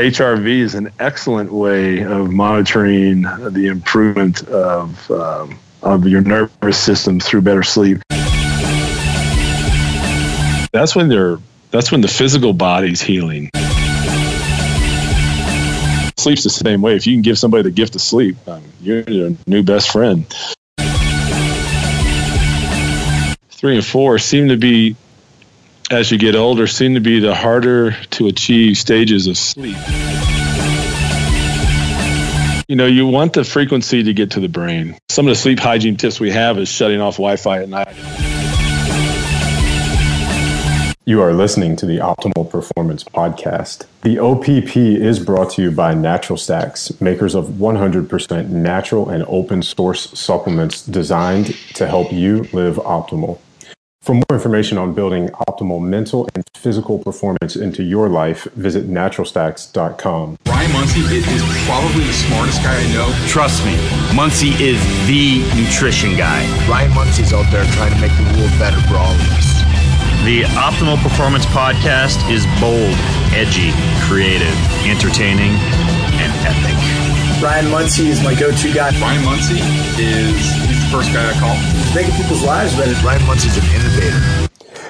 HRV is an excellent way of monitoring the improvement of um, of your nervous system through better sleep. That's when they're that's when the physical body's healing. Sleep's the same way. If you can give somebody the gift of sleep, um, you're your new best friend. Three and four seem to be, as you get older, seem to be the harder to achieve stages of sleep. You know, you want the frequency to get to the brain. Some of the sleep hygiene tips we have is shutting off Wi Fi at night. You are listening to the Optimal Performance Podcast. The OPP is brought to you by Natural Stacks, makers of 100% natural and open source supplements designed to help you live optimal. For more information on building optimal mental and physical performance into your life, visit naturalstacks.com. Ryan Munsey is probably the smartest guy I know. Trust me, Munsey is the nutrition guy. Ryan Munsey's out there trying to make the world better for all of us. The Optimal Performance Podcast is bold, edgy, creative, entertaining, and epic. Ryan Munsey is my go-to guy. Ryan Munsey is he's the first guy I call. Making people's lives better. Ryan Munsey's an innovator.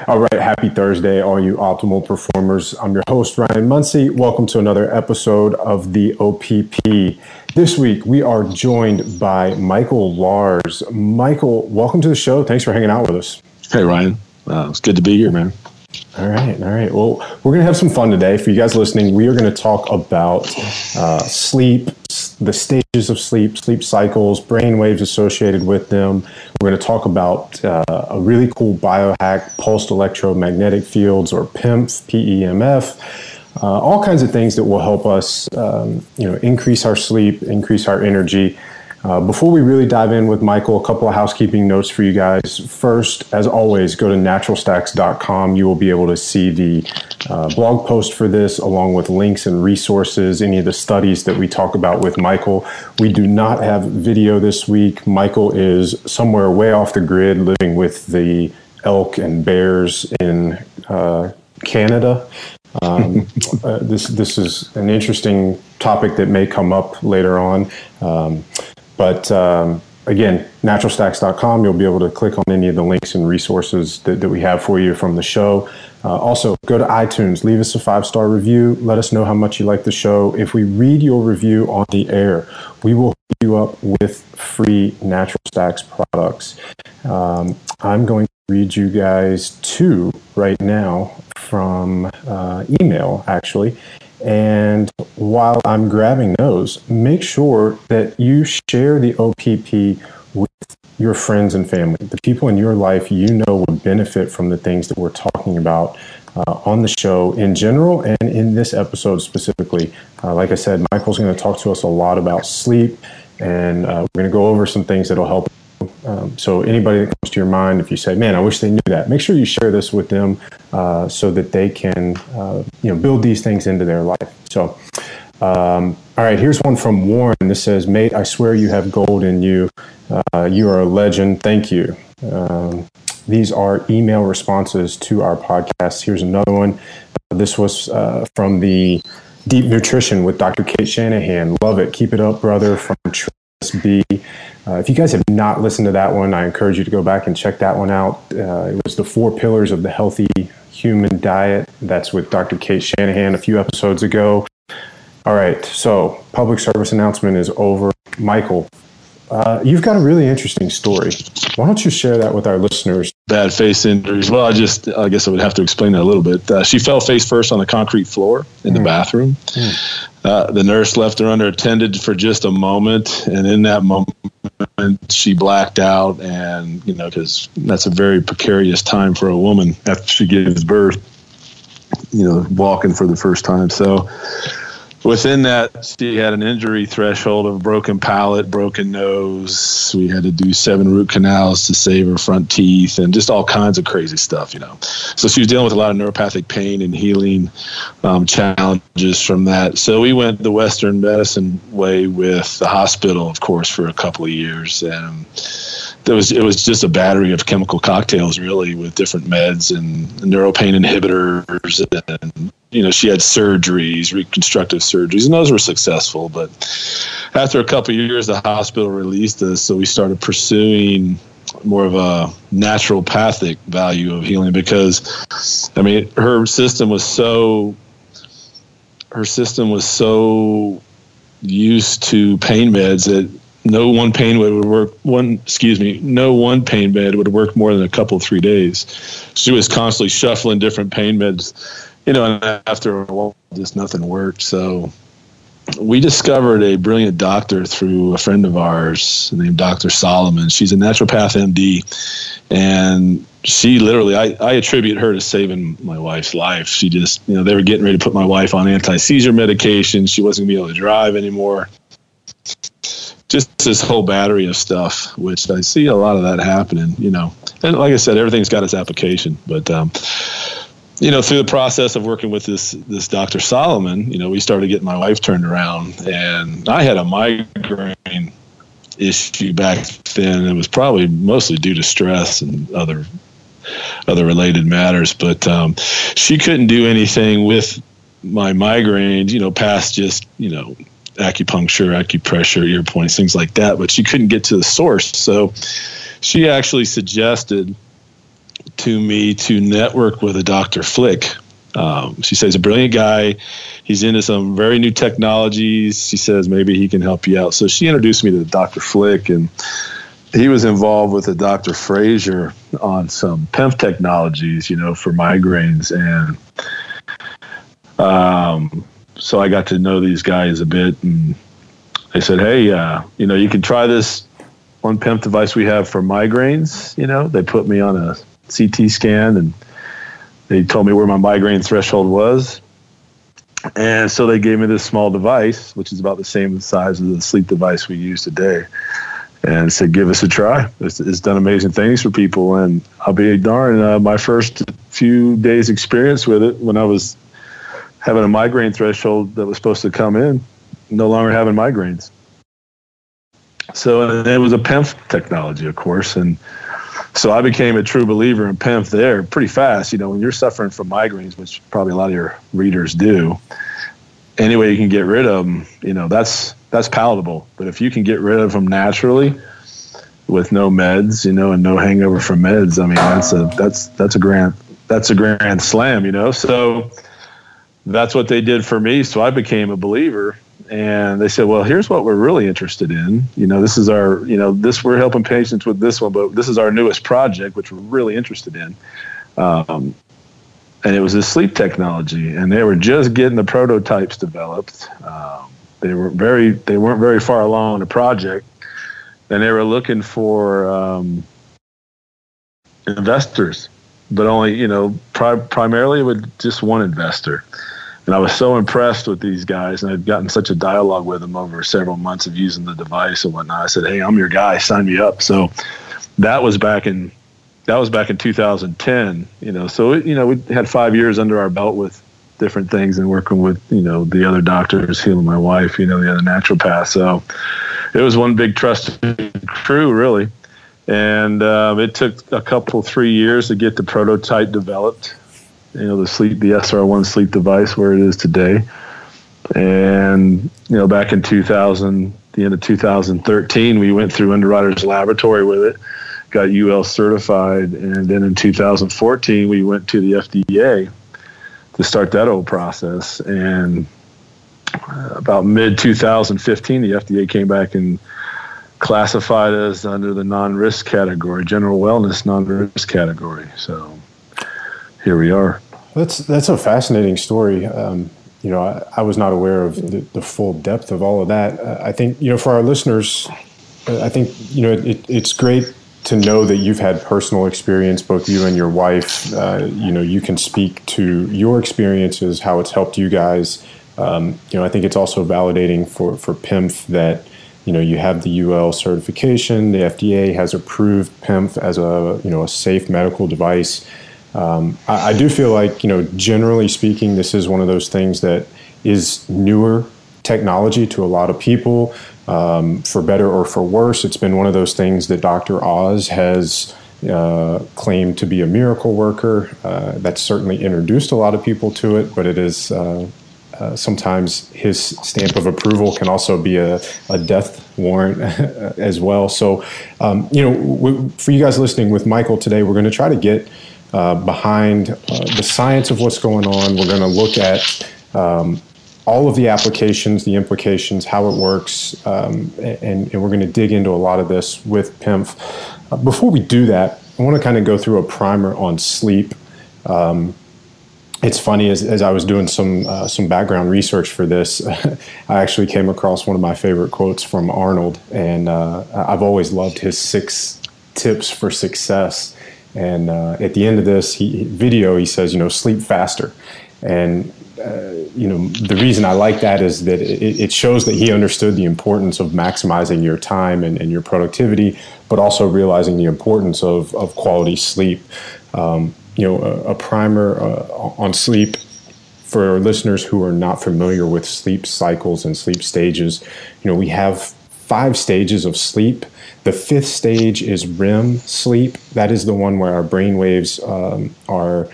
All right, happy Thursday, all you optimal performers. I'm your host, Ryan Munsey. Welcome to another episode of the OPP. This week, we are joined by Michael Lars. Michael, welcome to the show. Thanks for hanging out with us. Hey, Ryan. Uh, it's good to be here, man. All right, all right. Well, we're going to have some fun today. For you guys listening, we are going to talk about uh, sleep, the stages of sleep, sleep cycles, brain waves associated with them. We're going to talk about uh, a really cool biohack, pulsed electromagnetic fields, or PEMF, PEMF. Uh, all kinds of things that will help us, um, you know, increase our sleep, increase our energy, uh, before we really dive in with Michael, a couple of housekeeping notes for you guys. First, as always, go to naturalstacks.com. You will be able to see the uh, blog post for this, along with links and resources, any of the studies that we talk about with Michael. We do not have video this week. Michael is somewhere way off the grid living with the elk and bears in uh, Canada. Um, uh, this this is an interesting topic that may come up later on. Um, but um, again, naturalstacks.com, you'll be able to click on any of the links and resources that, that we have for you from the show. Uh, also, go to iTunes, leave us a five star review. Let us know how much you like the show. If we read your review on the air, we will hook you up with free Natural Stacks products. Um, I'm going to read you guys two right now from uh, email, actually. And while I'm grabbing those, make sure that you share the OPP with your friends and family. The people in your life you know would benefit from the things that we're talking about uh, on the show in general and in this episode specifically. Uh, like I said, Michael's going to talk to us a lot about sleep, and uh, we're going to go over some things that'll help um, so anybody that comes to your mind, if you say, "Man, I wish they knew that," make sure you share this with them uh, so that they can, uh, you know, build these things into their life. So, um, all right, here's one from Warren. This says, "Mate, I swear you have gold in you. Uh, you are a legend. Thank you." Um, these are email responses to our podcast. Here's another one. This was uh, from the Deep Nutrition with Dr. Cate Shanahan. Love it. Keep it up, brother. From Uh, if you guys have not listened to that one, I encourage you to go back and check that one out. Uh, it was the four pillars of the healthy human diet. That's with Dr. Cate Shanahan a few episodes ago. All right, so public service announcement is over. Michael, uh, you've got a really interesting story. Why don't you share that with our listeners? Bad face injuries. Well, I just, I guess I would have to explain that a little bit. Uh, she fell face first on the concrete floor in the mm. bathroom. Mm. Uh, the nurse left her unattended for just a moment, and in that moment, she blacked out. And you know, because that's a very precarious time for a woman after she gives birth. You know, walking for the first time. So within that, she had an injury threshold of broken palate, broken nose. We had to do seven root canals to save her front teeth, and just all kinds of crazy stuff, you know. So she was dealing with a lot of neuropathic pain and healing um, challenges from that. So we went the Western medicine way with the hospital, of course, for a couple of years, and there was it was just a battery of chemical cocktails, really, with different meds and neuropain inhibitors and you know, she had surgeries, reconstructive surgeries, and those were successful. But after a couple years, the hospital released us, so we started pursuing more of a naturopathic value of healing because, I mean, her system was so her system was so used to pain meds that no one pain med would work one excuse me no one pain med would work more than a couple three days she was constantly shuffling different pain meds you know and after a while just nothing worked. So we discovered a brilliant doctor through a friend of ours named dr solomon. She's a naturopath md and she literally I, I attribute her to saving my wife's life. She just you know they were getting ready to put my wife on anti-seizure medication. She wasn't going to be able to drive anymore. Just this whole battery of stuff, which I see a lot of that happening, you know. And like I said, everything's got its application, but um, you know, through the process of working with this this Dr. Solomon, you know, we started getting my wife turned around, and I had a migraine issue back then. It was probably mostly due to stress and other other related matters, but um, she couldn't do anything with my migraines, you know, past just you know acupuncture, acupressure, ear points, things like that, but she couldn't get to the source. So she actually suggested to me to network with a Dr. Flick. Um, she says a brilliant guy. He's into some very new technologies. She says maybe he can help you out. So she introduced me to Dr. Flick, and he was involved with a Dr. Frazier on some PEMF technologies, you know, for migraines. And um, so I got to know these guys a bit, and they said, "Hey, uh, you know, you can try this one PEMF device we have for migraines." You know, they put me on a CT scan, and they told me where my migraine threshold was, and so they gave me this small device, which is about the same size as the sleep device we use today. And said, "Give us a try. It's, it's done amazing things for people." And I'll be darned. Uh, my first few days' experience with it, when I was having a migraine threshold that was supposed to come in, no longer having migraines. So it was a PEMF technology, of course, and so I became a true believer in PEMF there pretty fast. You know, when you're suffering from migraines, which probably a lot of your readers do, any way you can get rid of them, you know, that's that's palatable. But if you can get rid of them naturally with no meds, you know, and no hangover from meds, I mean, that's a that's that's a grand that's a grand slam, you know. So that's what they did for me. So I became a believer. And they said, well, here's what we're really interested in. You know, this is our, you know, this, we're helping patients with this one, but this is our newest project, which we're really interested in. Um, and it was a sleep technology. And they were just getting the prototypes developed. Um, they were very, they weren't very far along in the project. And they were looking for um, investors but only you know pri- primarily with just one investor. And I was so impressed with these guys, and I'd gotten such a dialogue with them over several months of using the device and whatnot. I said, "Hey, I'm your guy. Sign me up." So that was back in that was back in 2010. You know, so you know we had five years under our belt with different things and working with you know the other doctors, healing my wife, you know the other naturopath. So it was one big trusted crew, really and um, it took a couple three years to get the prototype developed you know the sleep the sr1 sleep device where it is today and you know back in 2000 the end of 2013 we went through underwriters laboratory with it got ul certified and then in 2014 we went to the fda to start that whole process and uh, about mid 2015 the fda came back and classified us under the non-risk category, general wellness non-risk category. So here we are. That's that's a fascinating story. Um, you know, I, I, was not aware of the, the, full depth of all of that. Uh, I think you know, for our listeners, uh, I think you know it, it's great to know that you've had personal experience, both you and your wife. Uh, you know, you can speak to your experiences, how it's helped you guys. Um, you know, I think it's also validating for for PEMF that you know you have the UL certification. The FDA has approved PEMF as a you know a safe medical device. Um, I, I, do feel like you know generally speaking, this is one of those things that is newer technology to a lot of people. Um, for better or for worse, it's been one of those things that Dr. Oz has uh, claimed to be a miracle worker. Uh, that's certainly introduced a lot of people to it, but it is uh, uh, sometimes his stamp of approval can also be a, a death warrant as well. So, um, you know, w- for you guys listening with Michael today, we're going to try to get uh, behind uh, the science of what's going on. We're going to look at um, all of the applications, the implications, how it works, um, and, and, we're going to dig into a lot of this with PEMF. Uh, before we do that, I want to kind of go through a primer on sleep. Um, it's funny as, as I was doing some uh, some background research for this, I actually came across one of my favorite quotes from Arnold, and uh, I've always loved his six tips for success. And uh, at the end of this he, video, he says, you know, sleep faster, and uh, you know the reason I like that is that it, it, shows that he understood the importance of maximizing your time and, and your productivity, but also realizing the importance of of quality sleep. Um, you know, a, a primer uh, on sleep for listeners who are not familiar with sleep cycles and sleep stages. You know, we have five stages of sleep. The fifth stage is REM sleep. That is the one where our brain waves um, are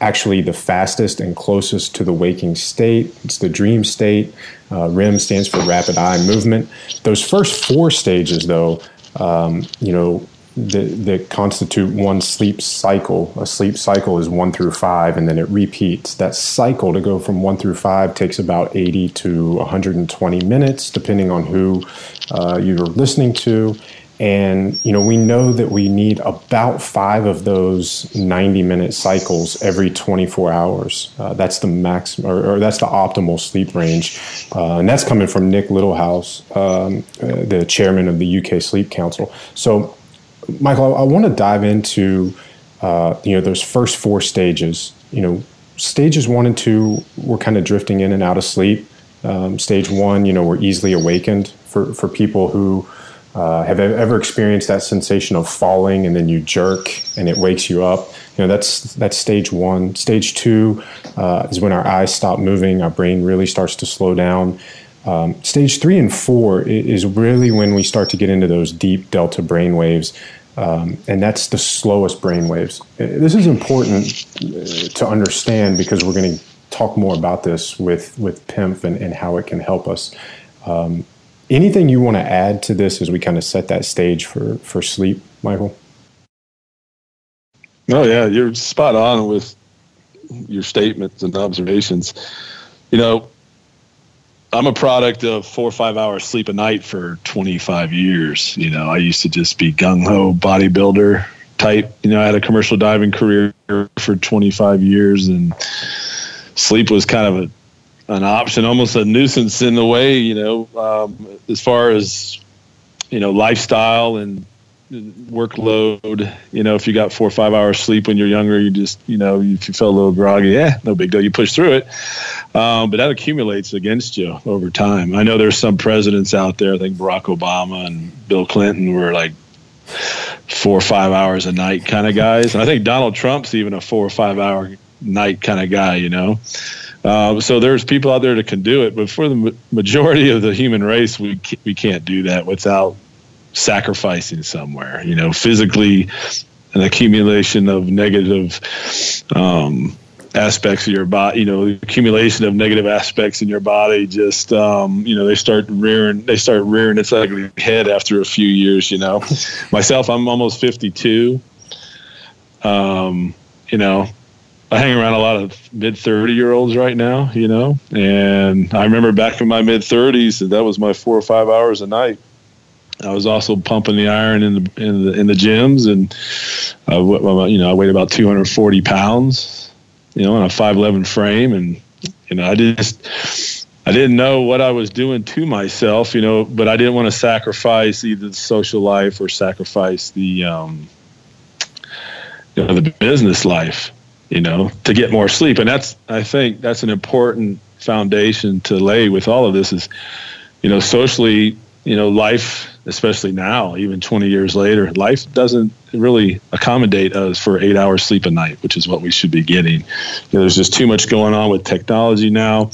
actually the fastest and closest to the waking state. It's the dream state. Uh, REM stands for rapid eye movement. Those first four stages, though, um, you know, that, that constitute one sleep cycle. A sleep cycle is one through five, and then it repeats. That cycle to go from one through five takes about 80 to 120 minutes, depending on who uh, you're listening to. And you know, we know that we need about five of those 90 minute cycles every 24 hours. Uh, that's the max, or, or, that's the optimal sleep range. Uh, and that's coming from Nick Littlehales, um, uh, the chairman of the UK Sleep Council. So Michael, I, I want to dive into uh, you know those first four stages. You know, stages one and two, we're kind of drifting in and out of sleep. Um, stage one, you know, we're easily awakened for for people who uh, have ever experienced that sensation of falling and then you jerk and it wakes you up. You know, that's that's stage one. Stage two uh, is when our eyes stop moving, our brain really starts to slow down. Um, stage three and four is really when we start to get into those deep delta brain waves, um, and that's the slowest brain waves. Uh, this is important uh, to understand because we're going to talk more about this with with PEMF and, and how it can help us. Um, anything you want to add to this as we kind of set that stage for for sleep, Michael? Oh yeah, you're spot on with your statements and observations. You know, I'm a product of four or five hours sleep a night for 25 years. You know, I used to just be gung ho bodybuilder type. You know, I had a commercial diving career for 25 years, and sleep was kind of a, an option, almost a nuisance in the way. You know, um, as far as you know, lifestyle and workload. You know, if you got four or five hours sleep when you're younger, you just, you know, if you felt a little groggy, yeah, no big deal. You push through it. Um, but that accumulates against you over time. I know there's some presidents out there, I think Barack Obama and Bill Clinton were like four or five hours a night kind of guys. And I think Donald Trump's even a four or five hour night kind of guy, you know. Uh, so there's people out there that can do it, but for the majority of the human race, we we can't do that without sacrificing somewhere, you know, physically an accumulation of negative um, aspects of your body, you know, the accumulation of negative aspects in your body, just, um, you know, they start rearing, they start rearing its ugly head after a few years, you know. Myself, I'm almost 52. Um, you know, I hang around a lot of mid 30 year olds right now, you know, and I remember back in my mid 30s, that was my four or five hours a night I was also pumping the iron in the in the in the gyms, and uh, you know I weighed about 240 pounds, you know, on a 5'11 frame, and you know I just I didn't know what I was doing to myself, you know, but I didn't want to sacrifice either the social life or sacrifice the um, you know the business life, you know, to get more sleep, and that's I think that's an important foundation to lay with all of this is, you know, socially, you know, life especially now, even 20 years later, life doesn't really accommodate us for eight hours sleep a night, which is what we should be getting. You know, there's just too much going on with technology now,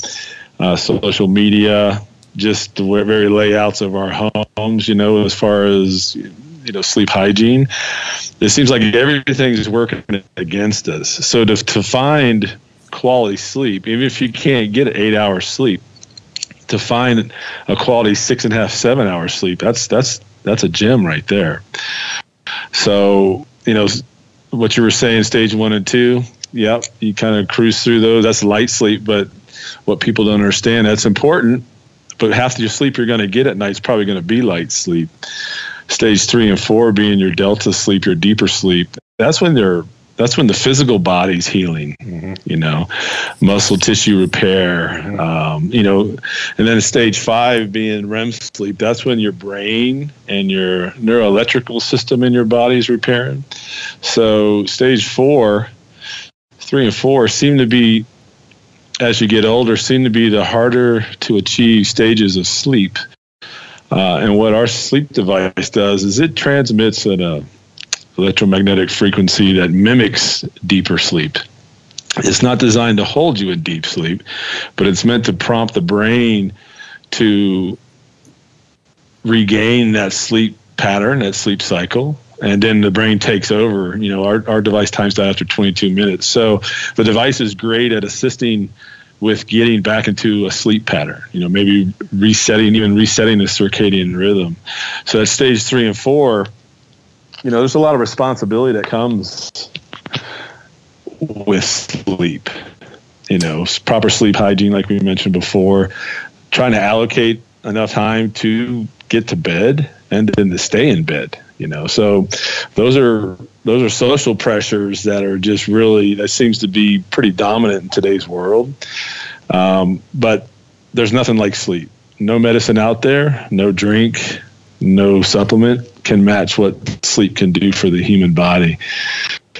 uh, social media, just the very layouts of our homes, you know, as far as, you know sleep hygiene. It seems like everything's working against us. So to to find quality sleep, even if you can't get eight hours sleep, to find a quality six and a half, seven hours sleep, that's that's that's a gem right there. So you know what you were saying, stage one and two. Yep, you kind of cruise through those. That's light sleep, but what people don't understand that's important. But half of your sleep you're going to get at night is probably going to be light sleep. Stage three and four being your delta sleep, your deeper sleep. That's when they're that's when the physical body's healing, mm-hmm. you know, muscle tissue repair, mm-hmm. um, you know, and then stage five being REM sleep. That's when your brain and your neuroelectrical system in your body is repairing. So stage four, three and four seem to be, as you get older, seem to be the harder to achieve stages of sleep. Uh, and what our sleep device does is it transmits at a electromagnetic frequency that mimics deeper sleep. It's not designed to hold you in deep sleep, but it's meant to prompt the brain to regain that sleep pattern, that sleep cycle, and then the brain takes over. You know, our, our device times that after 22 minutes. So the device is great at assisting with getting back into a sleep pattern. You know, maybe resetting, even resetting the circadian rhythm. So at stage three and four, you know, there's a lot of responsibility that comes with sleep. You know, proper sleep hygiene, like we mentioned before, trying to allocate enough time to get to bed and then to stay in bed. You know, so those are those are social pressures that are just really that seems to be pretty dominant in today's world. Um, but there's nothing like sleep. No medicine out there, no drink, no supplement can match what sleep can do for the human body.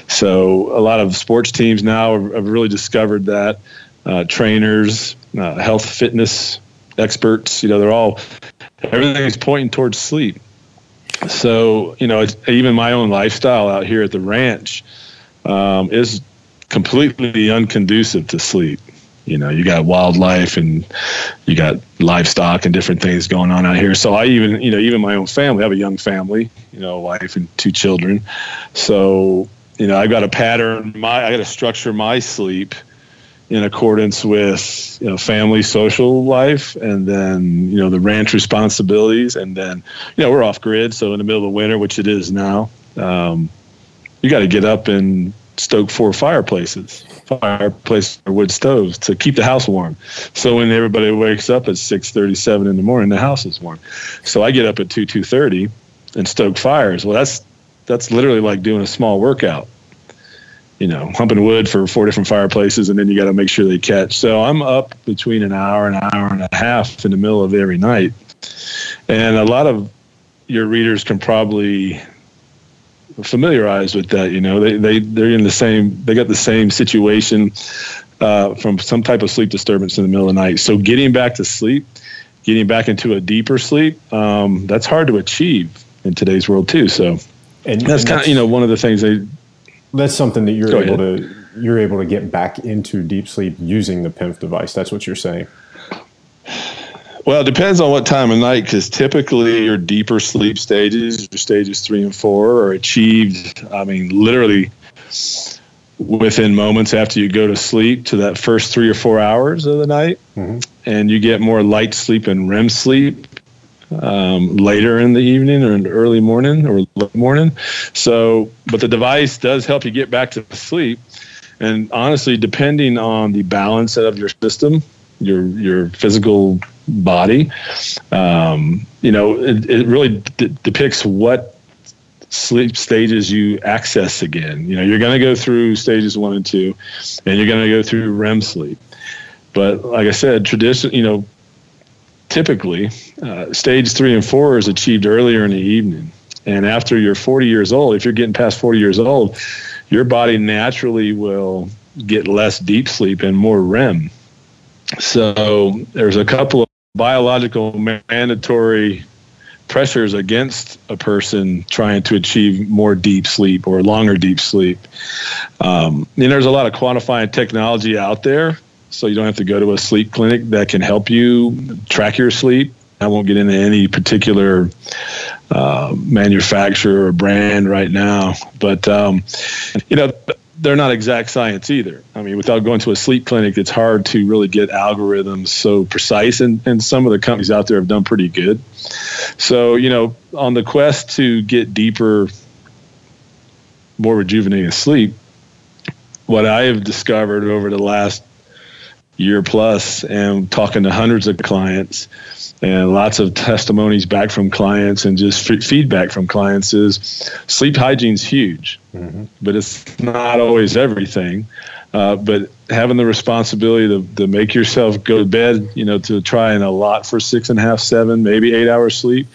So a lot of sports teams now have really discovered that. Uh, trainers, uh, health fitness experts, you know, they're all everything is pointing towards sleep. So you know, even my own lifestyle out here at the ranch um, is completely unconducive to sleep you know you got wildlife and you got livestock and different things going on out here. So i even you know even my own family i have a young family you know wife and two children. So you know i've got a pattern my i got to structure my sleep in accordance with you know family social life and then you know the ranch responsibilities and then you know we're off grid so in the middle of winter which it is now um, you got to get up and stoke four fireplaces, fireplace or wood stoves to keep the house warm. So when everybody wakes up at six thirty seven in the morning, the house is warm. So I get up at two two thirty and stoke fires. Well, that's that's literally like doing a small workout. You know, humping wood for four different fireplaces, and then you got to make sure they catch. So I'm up between an hour and an hour and a half in the middle of every night, and a lot of your readers can probably familiarized with that. You know, they they they're in the same. They got the same situation uh, from some type of sleep disturbance in the middle of the night. So getting back to sleep, getting back into a deeper sleep, um, that's hard to achieve in today's world too. So, and that's kind of you know one of the things they. That's something that you're able ahead. to you're able to get back into deep sleep using the PEMF device. That's what you're saying. Well, it depends on what time of night, because typically your deeper sleep stages, your stages three and four, are achieved. I mean, literally within moments after you go to sleep to that first three or four hours of the night, mm-hmm. and you get more light sleep and REM sleep um, later in the evening or in the early morning or late morning. So, but the device does help you get back to sleep. And honestly, depending on the balance of your system, your your physical body. Um, you know, it, it really d- depicts what sleep stages you access again. You know, you're going to go through stages one and two, and you're going to go through REM sleep. But like I said, tradition, you know, typically uh, stage three and four is achieved earlier in the evening. And after you're 40 years old, if you're getting past 40 years old, your body naturally will get less deep sleep and more REM. So there's a couple of biological mandatory pressures against a person trying to achieve more deep sleep or longer deep sleep. Um, and there's a lot of quantifying technology out there, so you don't have to go to a sleep clinic that can help you track your sleep. I won't get into any particular uh, manufacturer or brand right now. But um, you know, they're not exact science either. I mean, without going to a sleep clinic, it's hard to really get algorithms so precise. And, and some of the companies out there have done pretty good. So, you know, on the quest to get deeper, more rejuvenating sleep, what I have discovered over the last year plus and talking to hundreds of clients and lots of testimonies back from clients and just f- feedback from clients is sleep hygiene is huge, mm-hmm. but it's not always everything. Uh, but having the responsibility to, to make yourself go to bed, you know, to try and allot for six and a half, seven, maybe eight hours sleep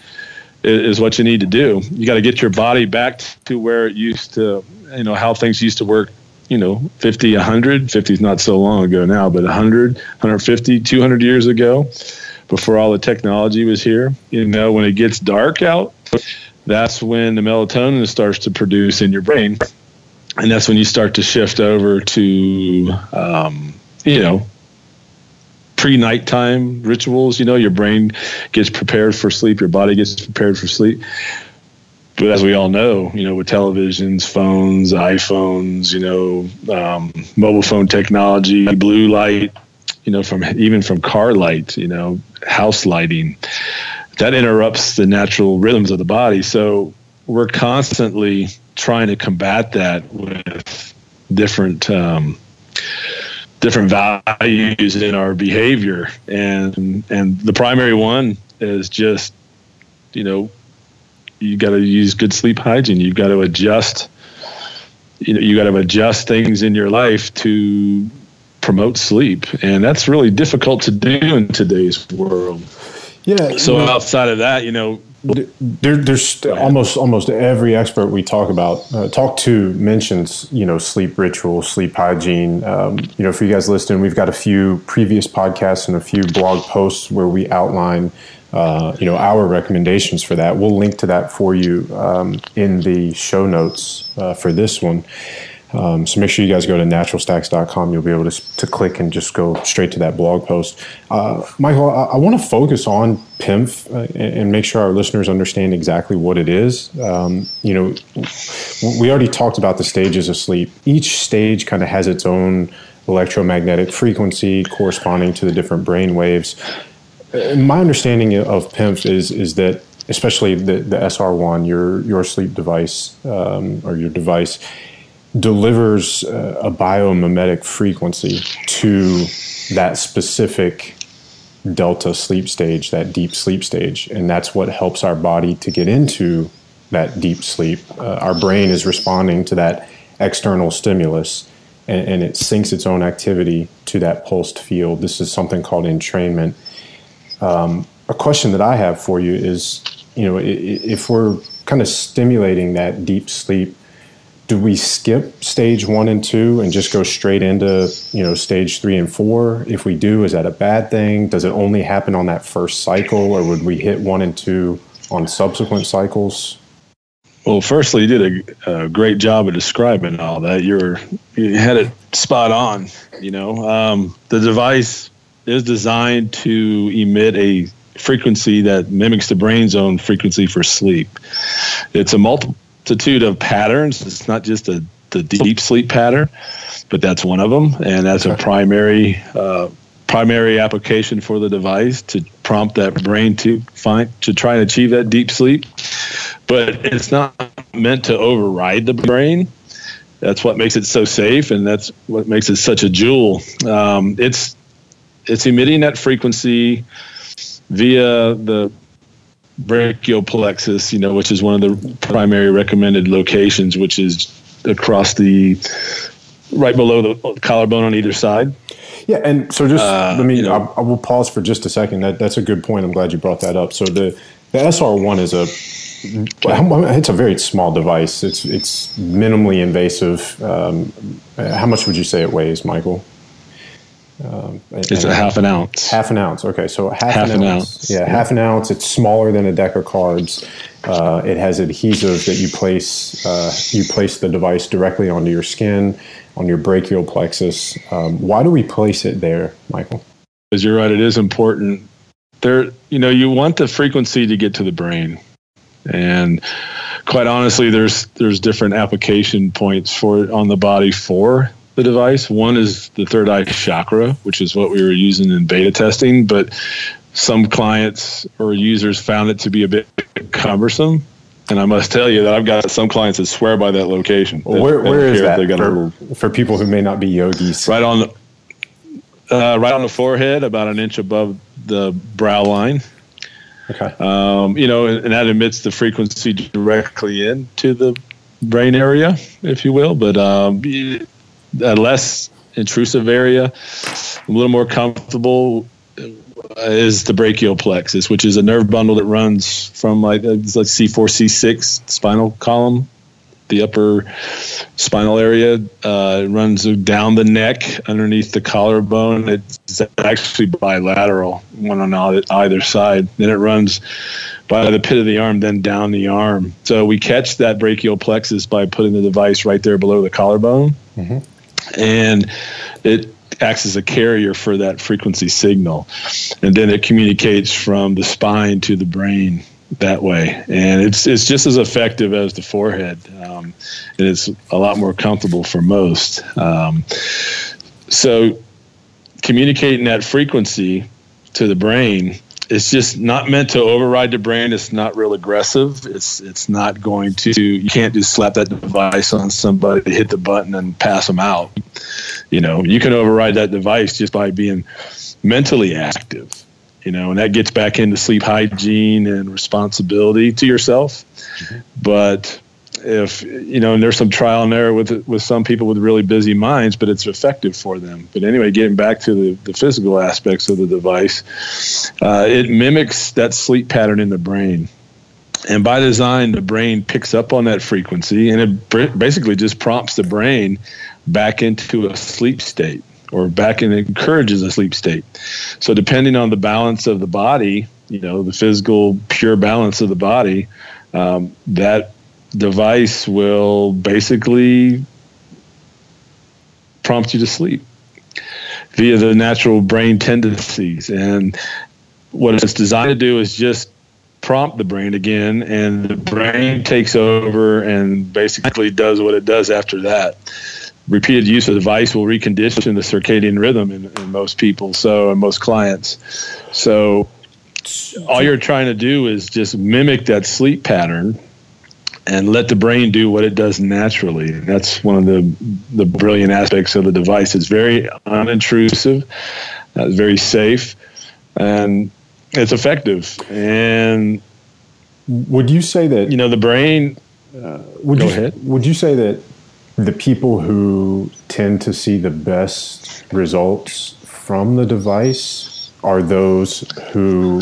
is, is what you need to do. You got to get your body back to where it used to, you know, how things used to work you know 50 100 50 is not so long ago now but 100 150 200 years ago before all the technology was here. You know, when it gets dark out, that's when the melatonin starts to produce in your brain. And that's when you start to shift over to, um, you know, pre nighttime rituals. You know, your brain gets prepared for sleep, your body gets prepared for sleep. But as we all know, you know, with televisions, phones, iPhones, you know, um, mobile phone technology, blue light, you know, from even from car lights, you know, house lighting, that interrupts the natural rhythms of the body. So we're constantly trying to combat that with different um, different values in our behavior, and and the primary one is just, you know, you got to use good sleep hygiene. You've got to adjust. You know, you got to adjust things in your life to promote sleep, and that's really difficult to do in today's world. Yeah. So you know, outside of that, you know, there, there's almost almost every expert we talk about uh, talk to mentions you know sleep ritual, sleep hygiene. Um, you know, for you guys listening, we've got a few previous podcasts and a few blog posts where we outline. Uh, you know our recommendations for that. We'll link to that for you um, in the show notes uh, for this one. Um, so make sure you guys go to naturalstacks.com. You'll be able to, to click and just go straight to that blog post. Uh, Michael, I, I want to focus on PEMF uh, and, and, make sure our listeners understand exactly what it is. Um, you know, we already talked about the stages of sleep. Each stage kind of has its own electromagnetic frequency corresponding to the different brain waves. Uh, my understanding of PEMF is is that especially the, the SR1, your your sleep device um, or your device delivers uh, a biomimetic frequency to that specific delta sleep stage, that deep sleep stage. And that's what helps our body to get into that deep sleep. Uh, our brain is responding to that external stimulus and, and, it syncs its own activity to that pulsed field. This is something called entrainment. Um, a question that I have for you is, you know, if we're kind of stimulating that deep sleep do we skip stage one and two and just go straight into you know stage three and four? If we do is that a bad thing? Does it only happen on that first cycle or would we hit one and two on subsequent cycles? Well firstly you did a, a great job of describing all that. You're you had it spot on you know. Um, the device is designed to emit a frequency that mimics the brain's own frequency for sleep it's a multitude of patterns. It's not just a the deep sleep pattern, but that's one of them, and that's a primary uh, primary application for the device to prompt that brain to find to try and achieve that deep sleep. But it's not meant to override the brain. That's what makes it so safe, and that's what makes it such a jewel. Um, it's it's emitting that frequency via the brachial plexus, you know, which is one of the primary recommended locations, which is across the right below the collarbone on either side. Yeah, and so just uh, let me. You know, I, I, will pause for just a second. That that's a good point. I'm glad you brought that up. So the the SR1 is a it's a very small device. It's it's minimally invasive. Um, how much would you say it weighs, Michael? Um, it's a half an ounce. Half an ounce. Okay, so half, half an, an ounce. yeah, half an ounce. It's smaller than a deck of cards. Uh, it has adhesive that you place uh, you place the device directly onto your skin, on your brachial plexus. Um, why do we place it there, Michael? Because you're right. It is important. There, you know, you want the frequency to get to the brain. And quite honestly, there's there's different application points for it on the body for the device. One is the third eye chakra, which is what we were using in beta testing, but some clients or users found it to be a bit cumbersome. And I must tell you that I've got some clients that swear by that location. Well, where, where is that They got a for, little- for people who may not be yogis? right on the uh, right on the forehead, about an inch above the brow line. Okay. Um, you know, and, and that emits the frequency directly into the brain area, if you will. But um, a less intrusive area, a little more comfortable, uh, is the brachial plexus, which is a nerve bundle that runs from like like C4, C6 spinal column, the upper spinal area. Uh, it runs down the neck, underneath the collarbone. It's actually bilateral, one on either side. Then it runs by the pit of the arm, then down the arm. So we catch that brachial plexus by putting the device right there below the collarbone, and it acts as a carrier for that frequency signal, and then it communicates from the spine to the brain that way, and it's it's just as effective as the forehead, um, and it's a lot more comfortable for most. Um, so communicating that frequency to the brain it's just not meant to override the brain it's not real aggressive. It's it's not going to you can't just slap that device on somebody hit the button and pass them out. You know you can override that device just by being mentally active you know and that gets back into sleep hygiene and responsibility to yourself. Mm-hmm. But if you know, and there's some trial and error with with some people with really busy minds, but it's effective for them. But anyway, getting back to the, the physical aspects of the device, uh, it mimics that sleep pattern in the brain. And by design, the brain picks up on that frequency, and it basically just prompts the brain back into a sleep state, or back and encourages a sleep state. So depending on the balance of the body, you know, the physical pure balance of the body, um, that device will basically prompt you to sleep via the natural brain tendencies. And what it's designed to do is just prompt the brain again, and the brain takes over and basically does what it does after that. Repeated use of the device will recondition the circadian rhythm in, in most people, so in most clients. So all you're trying to do is just mimic that sleep pattern and let the brain do what it does naturally. That's one of the the brilliant aspects of the device. It's very unintrusive, uh, very safe, and it's effective. And Would you say that you know, the brain. Would Go you, ahead. Would you say that the people who tend to see the best results from the device are those who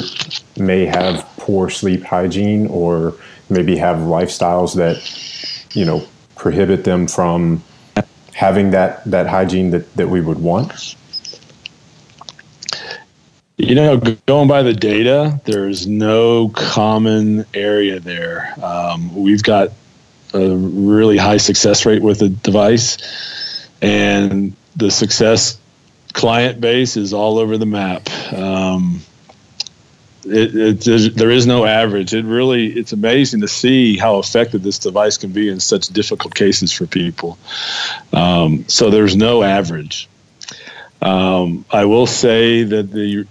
may have poor sleep hygiene or maybe have lifestyles that you know prohibit them from having that that hygiene that, that we would want? You know, going by the data, there's no common area there. Um, we've got a really high success rate with the device, and the success client base is all over the map. Um, it, it, there is no average. It really, it's amazing to see how effective this device can be in such difficult cases for people. Um, so there's no average. Um, I will say that the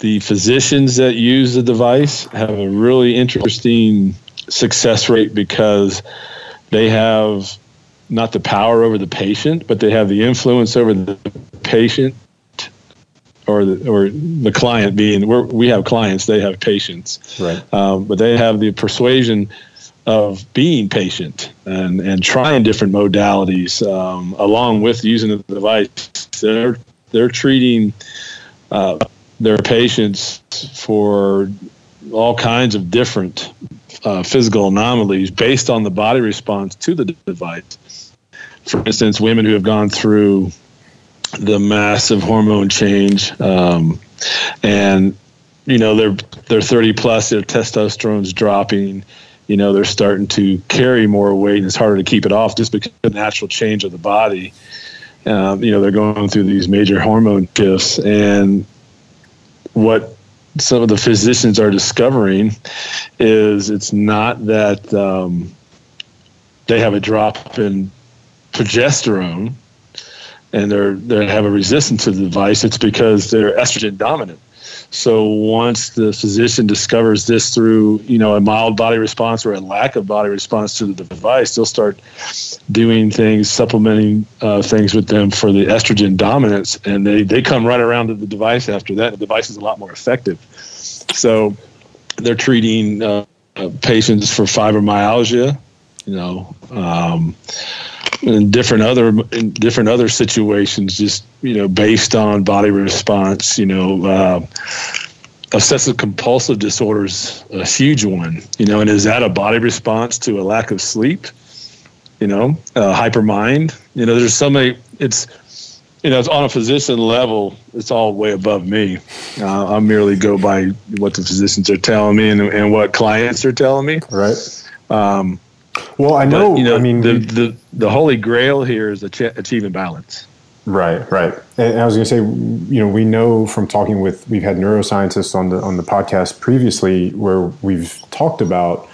the physicians that use the device have a really interesting success rate because they have not the power over the patient, but they have the influence over the patient or the, or the client being we're, we have clients, they have patients, Right. um, but they have the persuasion of being patient and, and trying different modalities um, along with using the device. They're they're treating uh, their patients for all kinds of different uh, physical anomalies based on the body response to the device. For instance, women who have gone through the massive hormone change, um, and you know they're they're 30 plus, their testosterone's dropping. You know they're starting to carry more weight, and it's harder to keep it off just because of the natural change of the body. Um, you know they're going through these major hormone shifts, and what some of the physicians are discovering is it's not that um, they have a drop in progesterone and they're they have a resistance to the device. It's because they're estrogen dominant. So once the physician discovers this through, you know, a mild body response or a lack of body response to the device, they'll start doing things, supplementing uh, things with them for the estrogen dominance, and they they come right around to the device after that. The device is a lot more effective. So they're treating uh, patients for fibromyalgia, you know. Um, different other in different other situations, just you know, based on body response, you know, uh, obsessive compulsive disorders a huge one, you know, and is that a body response to a lack of sleep? You know, uh, hypermind. You know, there's so many. It's you know, it's on a physician level. It's all way above me. Uh, I merely go by what the physicians are telling me and, and what clients are telling me. Right. Um, well, I know. but, you know, I mean, the, the the holy grail here is ach- achieving balance. Right, right. And I was going to say, you know, we know from talking with we've had neuroscientists on the on the podcast previously where we've talked about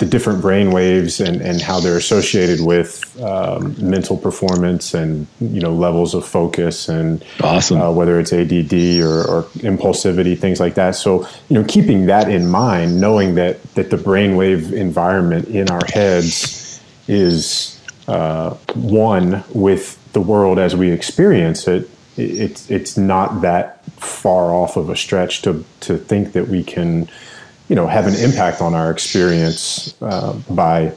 the different brain waves and, and how they're associated with um, mental performance and you know levels of focus and Awesome. uh, whether it's ADD or, or impulsivity, things like that. So you know, keeping that in mind, knowing that that the brainwave environment in our heads is uh, one with the world as we experience it. it- It's it's not that far off of a stretch to to think that we can, you know, have an impact on our experience uh, by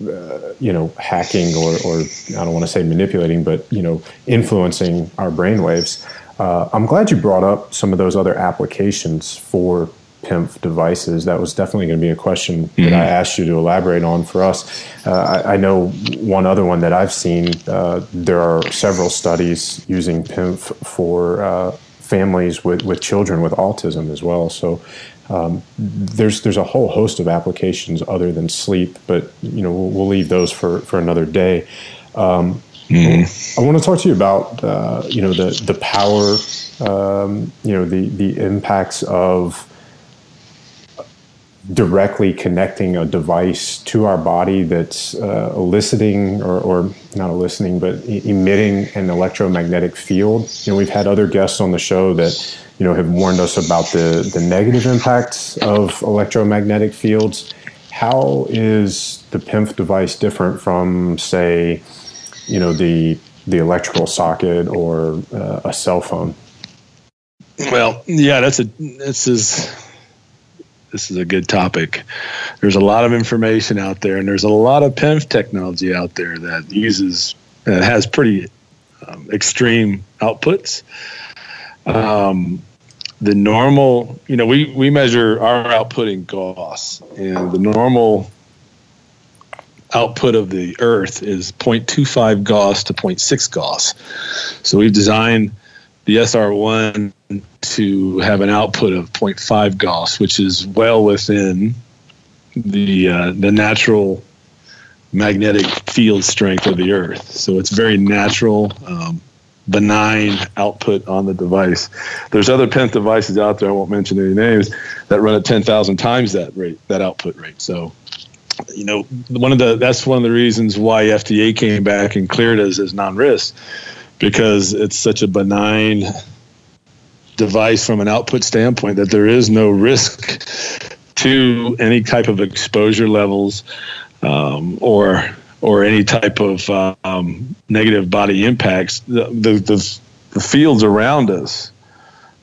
you know hacking or, or I don't want to say manipulating, but you know influencing our brainwaves. Uh, I'm glad you brought up some of those other applications for PEMF devices. That was definitely going to be a question that I asked you to elaborate on for us. Uh, I, I know one other one that I've seen. Uh, there are several studies using PEMF for uh, families with, with children with autism as well. So um, there's there's a whole host of applications other than sleep, but you know we'll, we'll leave those for, for another day. Um, I want to talk to you about uh, you know the the power, um, you know the the impacts of directly connecting a device to our body that's uh, eliciting or, or not eliciting but e- emitting an electromagnetic field. You know we've had other guests on the show that you know have warned us about the the negative impacts of electromagnetic fields. How is the PEMF device different from say you know the the electrical socket or uh, a cell phone. Well, yeah, that's a this is this is a good topic. There's a lot of information out there, and there's a lot of PEMF technology out there that uses that has pretty um, extreme outputs. Um, the normal, you know, we we measure our output in Gauss, and the normal output of the Earth is 0.25 Gauss to 0.6 Gauss. So we've designed the SR1 to have an output of 0.5 Gauss, which is well within the uh, the natural magnetic field strength of the Earth. So it's very natural, um, benign output on the device. There's other PENT devices out there. I won't mention any names that run at 10,000 times that rate, that output rate. So you know, one of the that's one of the reasons why FDA came back and cleared us as non-risk because it's such a benign device from an output standpoint that there is no risk to any type of exposure levels um, or or any type of um, negative body impacts. The, the, the, the fields around us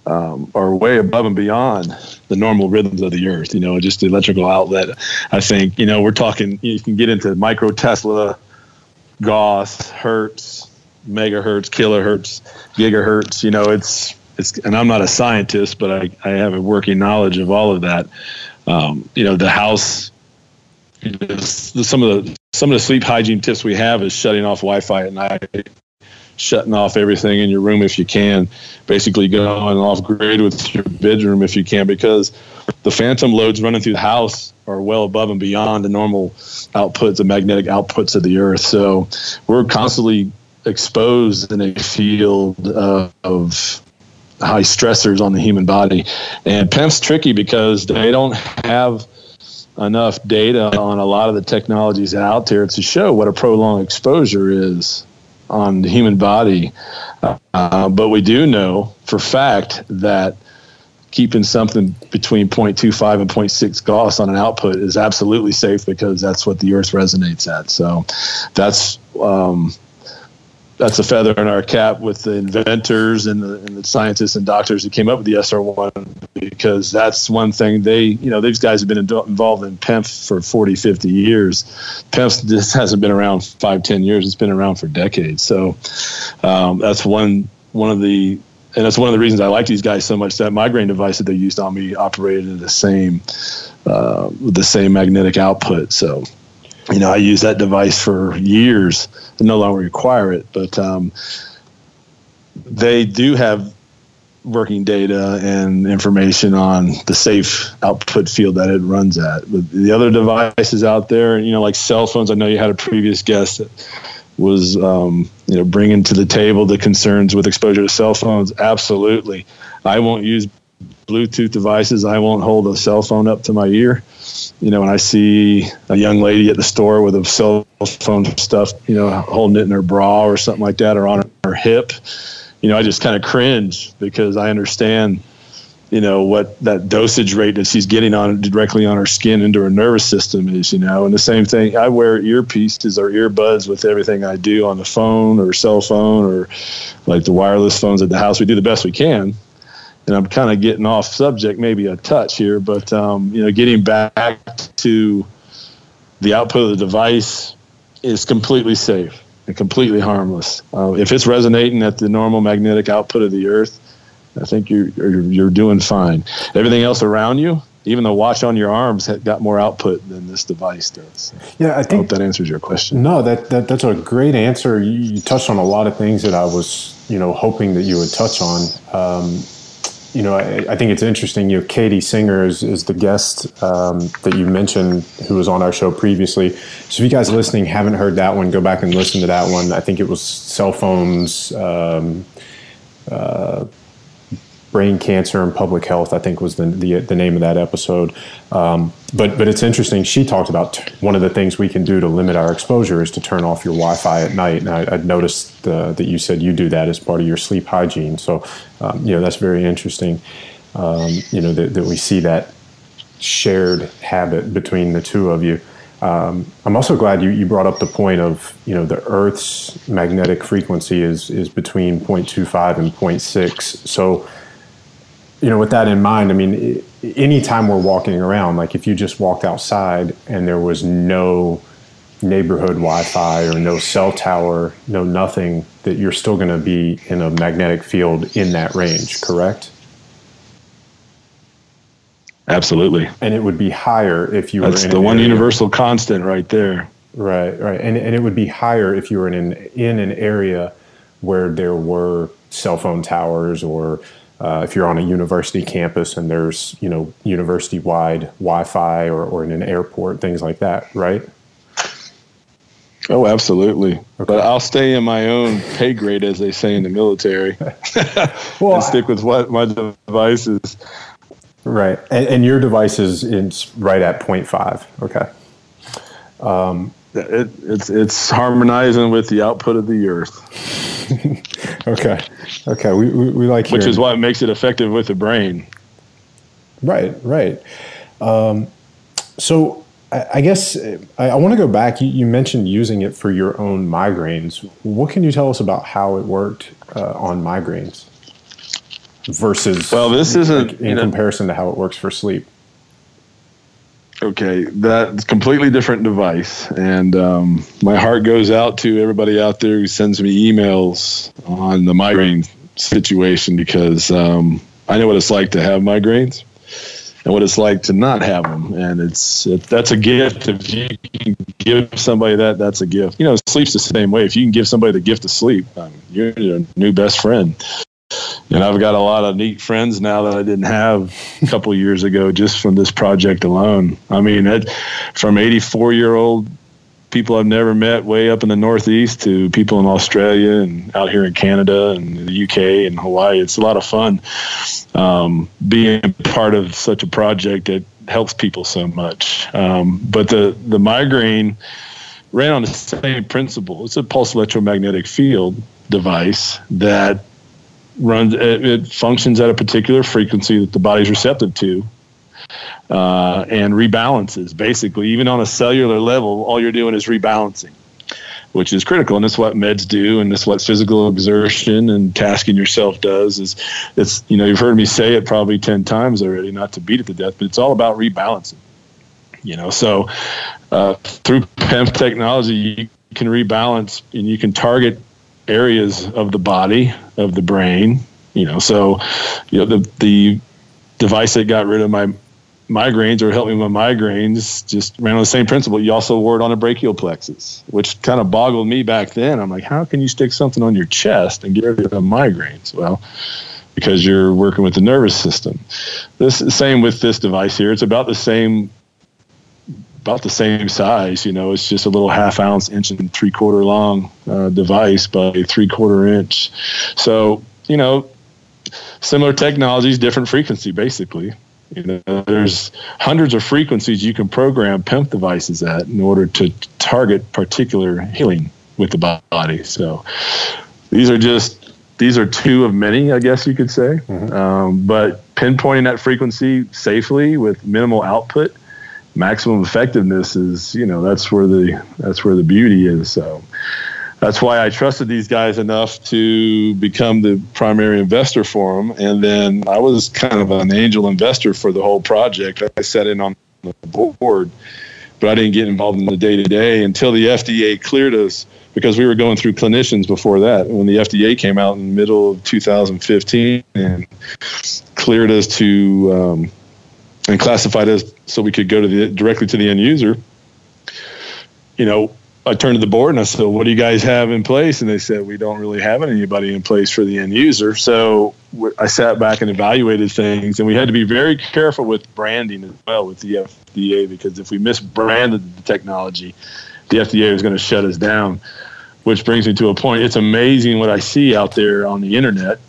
um, are way above and beyond the normal rhythms of the earth. You know, just the electrical outlet. I think you know we're talking. You can get into micro Tesla, Gauss, Hertz, megahertz, kilohertz, gigahertz. You know, it's it's. And I'm not a scientist, but I I have a working knowledge of all of that. Um, you know, the house. You know, some of the some of the sleep hygiene tips we have is shutting off Wi-Fi at night shutting off everything in your room if you can. Basically, going off grid with your bedroom if you can, because the phantom loads running through the house are well above and beyond the normal outputs, the magnetic outputs of the Earth. So we're constantly exposed in a field of, of high stressors on the human body. And PEMF's tricky because they don't have enough data on a lot of the technologies out there to show what a prolonged exposure is on the human body. Uh, but we do know for fact that keeping something between 0.25 and 0.6 Gauss on an output is absolutely safe because that's what the Earth resonates at. So that's um, that's a feather in our cap with the inventors and the, and the, scientists and doctors who came up with the SR1 because that's one thing they, you know, these guys have been involved in PEMF for 40, 50 years. PEMF just hasn't been around five, 10 years. It's been around for decades. So um, that's one, one of the, and that's one of the reasons I like these guys so much. That migraine device that they used on me operated in the same, uh, the same magnetic output. So you know, I used that device for years and no longer require it. But um, they do have working data and information on the safe output field that it runs at. But the other devices out there, you know, like cell phones, I know you had a previous guest that was, um, you know, bringing to the table the concerns with exposure to cell phones. Absolutely. I won't use Bluetooth devices. I won't hold a cell phone up to my ear you know, when I see a young lady at the store with a cell phone stuff, you know, holding it in her bra or something like that, or on her hip, you know, I just kind of cringe because I understand, you know, what that dosage rate that she's getting on directly on her skin into her nervous system is, you know, and the same thing. I wear earpieces or earbuds with everything I do on the phone or cell phone or like the wireless phones at the house. We do the best we can and I'm kind of getting off subject, maybe a touch here, but um, you know, getting back to the output of the device is completely safe and completely harmless. Uh, if it's resonating at the normal magnetic output of the Earth, I think you're, you're, you're doing fine. Everything else around you, even the watch on your arms, got more output than this device does. Yeah, I think I hope that answers your question. No, that, that that's a great answer. You, you, touched on a lot of things that I was, you know, hoping that you would touch on. Um, you know, I, I, think it's interesting. You know, Katie Singer is, is the guest um, that you mentioned who was on our show previously. So if you guys listening haven't heard that one, go back and listen to that one. I think it was cell phones. Um, uh, brain cancer and public health. I think was the the, the name of that episode. Um, but but it's interesting. She talked about t- one of the things we can do to limit our exposure is to turn off your Wi-Fi at night. And I, I noticed uh, that you said you do that as part of your sleep hygiene. So um, you know that's very interesting. Um, you know that, that we see that shared habit between the two of you. Um, I'm also glad you, you brought up the point of you know the Earth's magnetic frequency is is between 0.25 and 0.6. So you know, with that in mind, I mean, anytime we're walking around, like if you just walked outside and there was no neighborhood Wi-Fi or no cell tower, no nothing, that you're still going to be in a magnetic field in that range, correct? Absolutely. And it would be higher if you That's were in the one area. universal constant right there. Right, right. And, and it would be higher if you were in an, in an area where there were cell phone towers or uh, if you're on a university campus and there's you know university wide Wi-Fi or, or in an airport, things like that, right? Oh, absolutely. Okay. But I'll stay in my own pay grade, as they say in the military, well, and stick with what my device is. Right, and, and your device is in right at 0.5. Okay. Um, it, it's it's harmonizing with the output of the Earth. okay, okay, we, we, we like which is what makes it effective with the brain. Right, right. Um, so I, I guess I, I want to go back. You, you, mentioned using it for your own migraines. What can you tell us about how it worked uh, on migraines versus well, this isn't like, in comparison know, to how it works for sleep okay, that's completely different device. And um, my heart goes out to everybody out there who sends me emails on the migraine situation because um, I know what it's like to have migraines and what it's like to not have them. And it's it, that's a gift. If you can give somebody that, that's a gift. You know, sleep's the same way. If you can give somebody the gift of sleep, um, you're your new best friend and I've got a lot of neat friends now that I didn't have a couple years ago just from this project alone. I mean, it, from 84 year old people I've never met way up in the Northeast to people in Australia and out here in Canada and the UK and Hawaii. It's a lot of fun um, being part of such a project that helps people so much. Um, but the the migraine ran on the same principle. It's a pulse electromagnetic field device that runs. It, it functions at a particular frequency that the body's receptive to uh, and rebalances. Basically, even on a cellular level, all you're doing is rebalancing, which is critical, and that's what meds do, and that's what physical exertion and tasking yourself does. Is it's you know you've heard me say it probably ten times already, not to beat it to death, but it's all about rebalancing. You know, so uh, through PEMF technology, you can rebalance and you can target areas of the body of the brain. You know, so you know the the device that got rid of my migraines or helped me with migraines just ran on the same principle. You also wore it on a brachial plexus, which kind of boggled me back then. I'm like, how can you stick something on your chest and get rid of migraines? Well, because you're working with the nervous system. This same with this device here. It's about the same about the same size. You know, it's just a little half ounce, inch and three quarter long uh, device by three quarter inch. So, you know, similar technologies, different frequency, basically. You know, there's hundreds of frequencies you can program PEMF devices at in order to target particular healing with the body. So these are just these are two of many, I guess you could say. Mm-hmm. Um, but pinpointing that frequency safely with minimal output, maximum effectiveness is you know that's where the that's where the beauty is. So that's why I trusted these guys enough to become the primary investor for them. And then I was kind of an angel investor for the whole project. I sat in on the board, but I didn't get involved in the day to day until the FDA cleared us because we were going through clinicians before that. When the FDA came out in the middle of 2015 and cleared us to um, and classified us so we could go to the directly to the end user. You know, I turned to the board and I said, "What do you guys have in place?" And they said, "We don't really have anybody in place for the end user." So I sat back and evaluated things, and we had to be very careful with branding as well with the FDA because if we misbranded the technology, the FDA was going to shut us down. Which brings me to a point. It's amazing what I see out there on the internet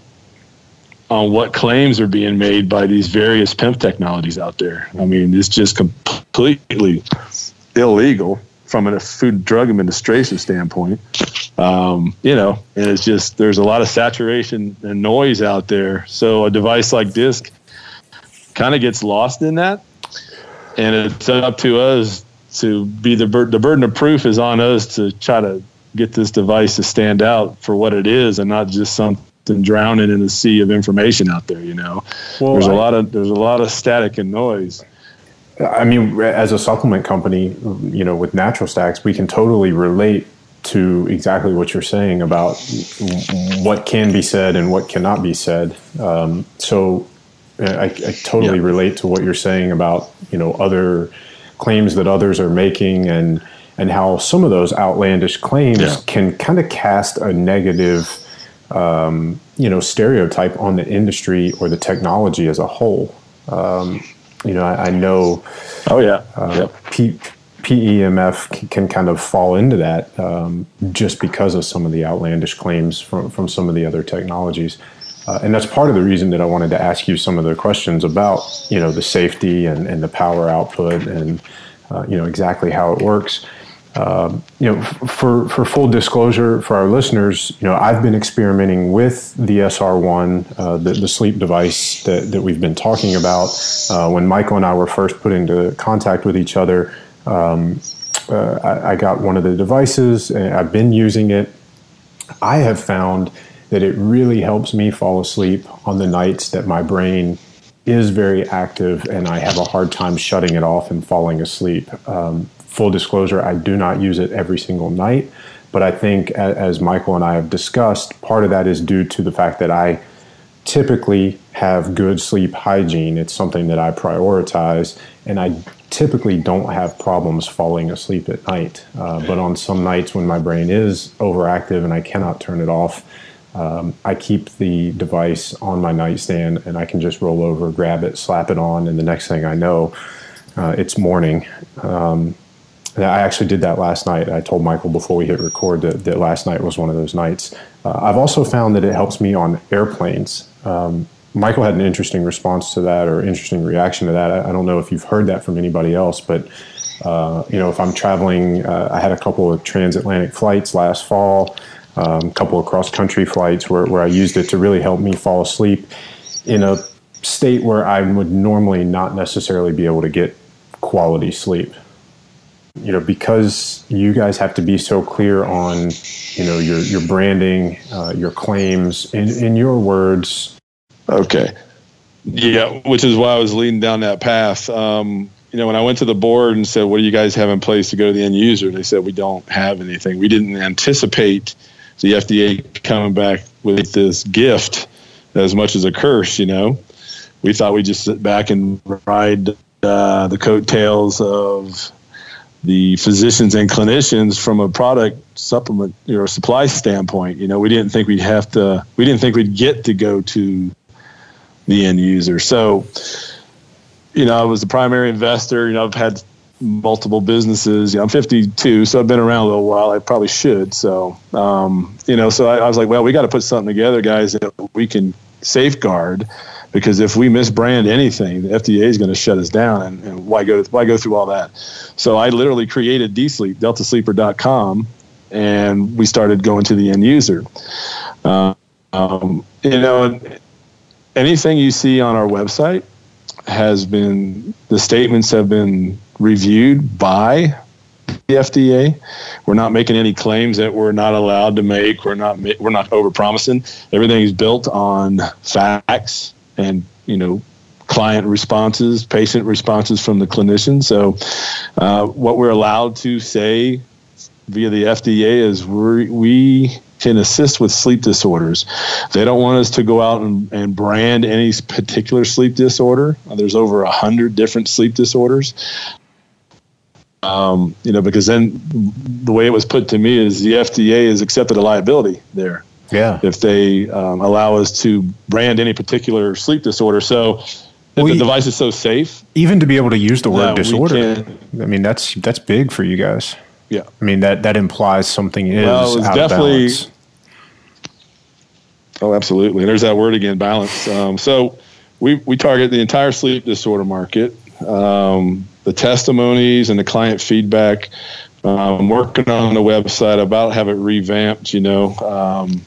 on what claims are being made by these various PEMF technologies out there. I mean, it's just completely illegal from a food drug administration standpoint. Um, you know, and it's just there's a lot of saturation and noise out there. So a device like DISC kind of gets lost in that, and it's up to us to be the bur- the burden of proof is on us to try to get this device to stand out for what it is and not just something drowning in a sea of information out there. You know, well, there's I, a lot of there's a lot of static and noise. I mean, as a supplement company, you know, with Natural Stacks, we can totally relate to exactly what you're saying about what can be said and what cannot be said. Um, so I, I totally yeah. relate to what you're saying about you know other claims that others are making and and how some of those outlandish claims yeah. can kind of cast a negative um, you know stereotype on the industry or the technology as a whole. Um, you know, I, I know. Oh yeah. Uh, yep. P, PEMF can, kind of fall into that um, just because of some of the outlandish claims from from some of the other technologies. Uh, and that's part of the reason that I wanted to ask you some of the questions about, you know, the safety and, and the power output and, uh, you know, exactly how it works. Um, you know, for, for full disclosure for our listeners, you know, I've been experimenting with the SR1, uh, the, the, sleep device that, that we've been talking about. Uh, when Michael and I were first put into contact with each other, um, uh, I, I, got one of the devices and I've been using it. I have found that it really helps me fall asleep on the nights that my brain is very active and I have a hard time shutting it off and falling asleep. Um, full disclosure, I do not use it every single night. But I think, as Michael and I have discussed, part of that is due to the fact that I typically have good sleep hygiene. It's something that I prioritize, and I typically don't have problems falling asleep at night. Uh, but on some nights when my brain is overactive and I cannot turn it off, um, I keep the device on my nightstand and I can just roll over, grab it, slap it on, and the next thing I know, uh, it's morning. Um, I actually did that last night. I told Michael before we hit record that, that last night was one of those nights. Uh, I've also found that it helps me on airplanes. Um, Michael had an interesting response to that or interesting reaction to that. I, I don't know if you've heard that from anybody else, but uh, you know, if I'm traveling, uh, I had a couple of transatlantic flights last fall, um, a couple of cross country flights where, where I used it to really help me fall asleep in a state where I would normally not necessarily be able to get quality sleep. You know, because you guys have to be so clear on, you know, your your branding, uh, your claims, in in your words. Okay. Yeah, which is why I was leading down that path. Um, you know, when I went to the board and said, "What do you guys have in place to go to the end user?" They said, "We don't have anything. We didn't anticipate the FDA coming back with this gift as much as a curse." You know, we thought we'd just sit back and ride uh, the coattails of the physicians and clinicians from a product supplement or supply standpoint. You know, we didn't think we'd have to. We didn't think we'd get to go to the end user. So, you know, I was the primary investor. You know, I've had multiple businesses. You know, I'm 52, so I've been around a little while. I probably should. So, um, you know, so I, I was like, well, we got to put something together, guys, that we can safeguard. Because if we misbrand anything, the FDA is going to shut us down, and, and why go why go through all that? So I literally created DSleep, DeltaSleeper.com, and we started going to the end user. Um, you know, anything you see on our website has been the statements have been reviewed by the FDA. We're not making any claims that we're not allowed to make. We're not we're not over promising. Everything is built on facts and you know client responses, patient responses from the clinician. So uh, what we're allowed to say via the FDA is we we can assist with sleep disorders. They don't want us to go out and, and brand any particular sleep disorder. There's over a hundred different sleep disorders. Um, you know, because then the way it was put to me is the FDA has accepted a liability there. Yeah. If they um, allow us to brand any particular sleep disorder. So if We- the device is so safe, Even to be able to use the word disorder, can- I mean, that's that's big for you guys. yeah. I mean, that that implies something is Well, out definitely- of balance. Oh, absolutely. And There's that word again, balance. Um, so we, we target the entire sleep disorder market. Um, the testimonies and the client feedback. Um, working on the website about have it revamped, you know. Um,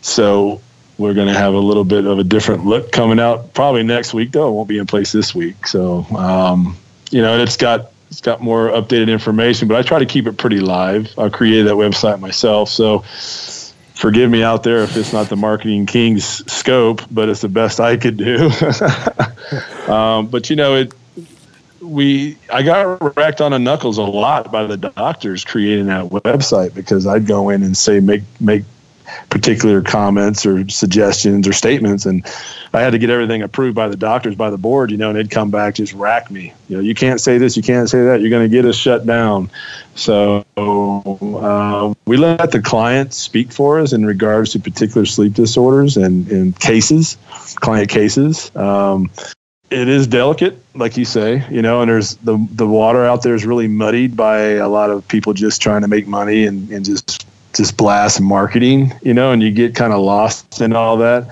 so we're going to have a little bit of a different look coming out probably next week, though. It won't be in place this week. So, um, you know, it's got it's got more updated information, but I try to keep it pretty live. I created that website myself, so forgive me out there if it's not the marketing king's scope, but it's the best I could do. um, but you know, it we I got wrecked on the knuckles a lot by the doctors creating that website because I'd go in and say make make particular comments or suggestions or statements. And I had to get everything approved by the doctors by the board you know and they'd come back just rack me. You know you can't say this you can't say that. You're going to get us shut down. So uh, we let the client speak for us in regards to particular sleep disorders and, and cases client cases. Um, it is delicate, like you say, you know, and there's the the water out there is really muddied by a lot of people just trying to make money and, and just just blast marketing, you know, and you get kind of lost in all that.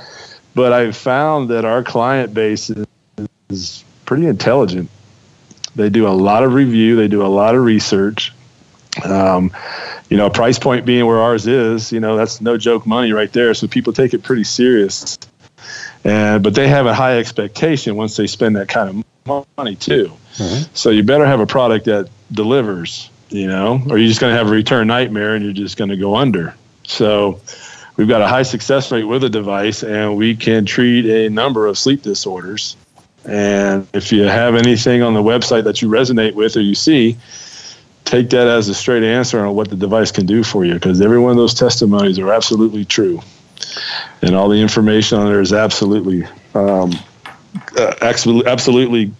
But I've found that our client base is, is pretty intelligent. They do a lot of review, they do a lot of research. Um, you know, price point being where ours is, you know, that's no joke money right there. So people take it pretty serious and but they have a high expectation once they spend that kind of money too. Mm-hmm. So you better have a product that delivers, you know, or you're just going to have a return nightmare and you're just going to go under. So we've got a high success rate with the device, and we can treat a number of sleep disorders. And if you have anything on the website that you resonate with or you see, take that as a straight answer on what the device can do for you, because every one of those testimonies are absolutely true and all the information on there is absolutely um, uh, absolutely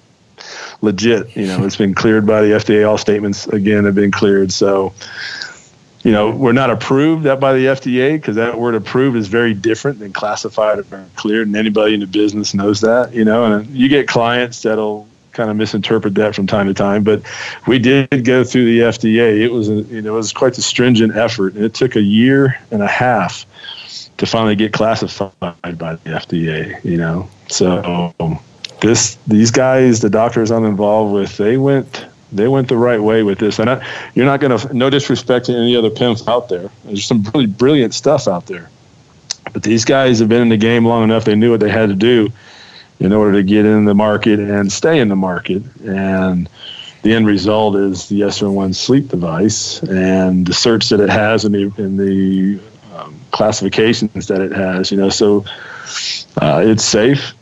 legit you know it's been cleared by the fda all statements again have been cleared so you know we're not approved that by the fda because that word approved is very different than classified or cleared and anybody in the business knows that you know and you get clients that'll kind of misinterpret that from time to time. But we did go through the FDA. It was a, you know it was quite a stringent effort, and it took a year and a half to finally get classified by the FDA. You know, so um, this these guys, the doctors I'm involved with, they went they went the right way with this. And I, you're not going to, no disrespect to any other pimps out there. There's some really brilliant stuff out there. But these guys have been in the game long enough, they knew what they had to do in order to get in the market and stay in the market. And the end result is the SR1 sleep device and the search that it has in the, in the um, classifications that it has, you know, so uh, it's safe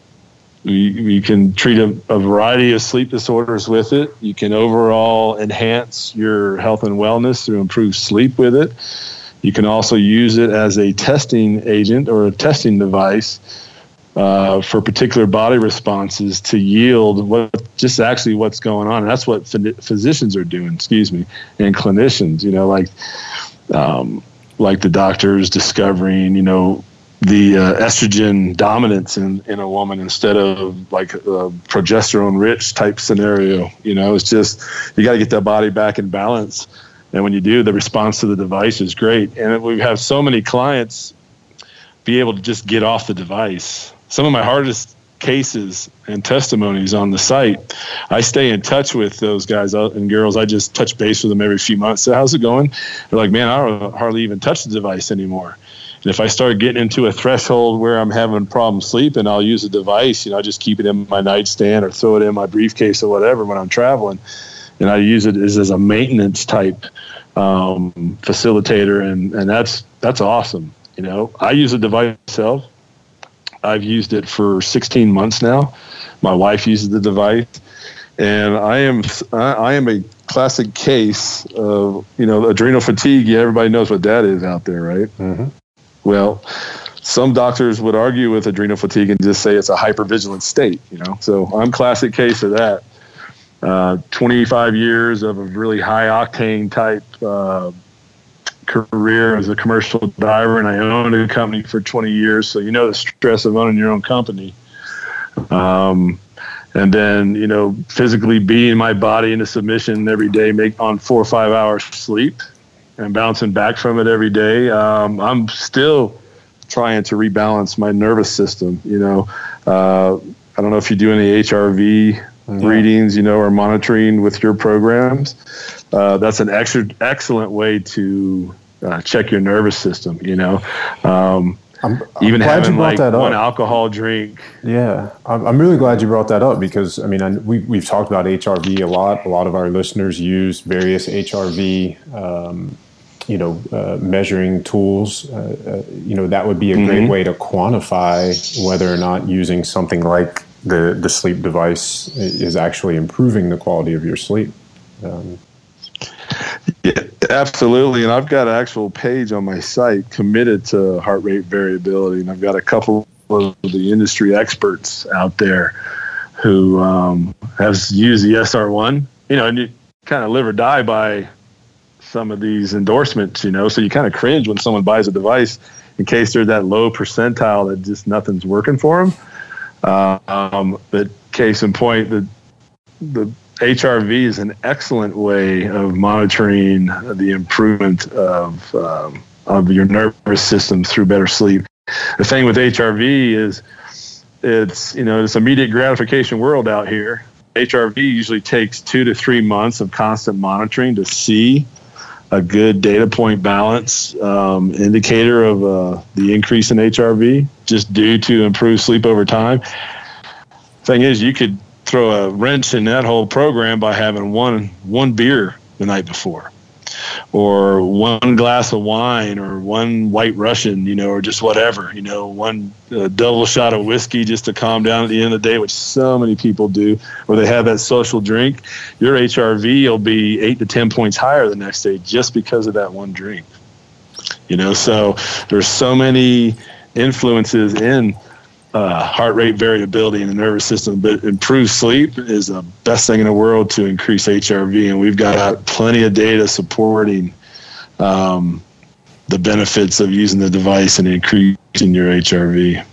you, can treat a, a, variety of sleep disorders with it. You can overall enhance your health and wellness through improved sleep with it. You can also use it as a testing agent or a testing device uh, for particular body responses to yield what just actually what's going on. And that's what physicians are doing, excuse me, and clinicians. You know, like um, like the doctors discovering, you know, the uh, estrogen dominance in, in a woman instead of like a progesterone rich type scenario. You know, it's just you got to get that body back in balance. And when you do, the response to the device is great. And we have so many clients be able to just get off the device. Some of my hardest cases and testimonies on the site, I stay in touch with those guys and girls. I just touch base with them every few months. So, how's it going? They're like, man, I don't hardly even touch the device anymore. And if I start getting into a threshold where I'm having problems sleeping, I'll use a device. You know, I just keep it in my nightstand or throw it in my briefcase or whatever when I'm traveling. And I use it as, as a maintenance type um, facilitator, and and that's that's awesome. You know, I use a device myself. I've used it for 16 months now. My wife uses the device, and I am I am a classic case of you know adrenal fatigue. Yeah, everybody knows what that is out there, right? Mm-hmm. Well, some doctors would argue with adrenal fatigue and just say it's a hypervigilant state, you know. So I'm classic case of that. Uh, 25 years of a really high octane type uh, career as a commercial diver, and I owned a company for 20 years. So you know the stress of owning your own company. Um, and then you know physically being my body into submission every day, make on four or five hours sleep and bouncing back from it every day. Um, I'm still trying to rebalance my nervous system. You know, uh, I don't know if you do any HRV mm-hmm. readings, you know, or monitoring with your programs. Uh, that's an extra, excellent way to uh, check your nervous system. You know. Um, I'm, I'm even having like one alcohol drink. Yeah, I'm, I'm really glad you brought that up because I mean I, we we've talked about HRV a lot. A lot of our listeners use various HRV um, you know, uh, measuring tools, uh, uh, you know, that would be a mm-hmm. great way to quantify whether or not using something like the, the sleep device is actually improving the quality of your sleep. Um, yeah, absolutely. And I've got an actual page on my site committed to heart rate variability. And I've got a couple of the industry experts out there who um, have used the SR1, you know, and you kind of live or die by some of these endorsements, you know. So you kind of cringe when someone buys a device in case they're that low percentile that just nothing's working for them. Um, but case in point, the the HRV is an excellent way of monitoring the improvement of um, of your nervous system through better sleep. The thing with HRV is it's you know it's immediate gratification world out here. HRV usually takes two to three months of constant monitoring to see a good data point balance um, indicator of uh, the increase in HRV just due to improved sleep over time. Thing is, you could throw a wrench in that whole program by having one one beer the night before or one glass of wine or one white russian you know or just whatever you know one uh, double shot of whiskey just to calm down at the end of the day which so many people do or they have that social drink your hrv will be 8 to 10 points higher the next day just because of that one drink. You know so there's so many influences in uh, heart rate variability in the nervous system, but improved sleep is the best thing in the world to increase HRV. And we've got plenty of data supporting um, the benefits of using the device and increasing your HRV.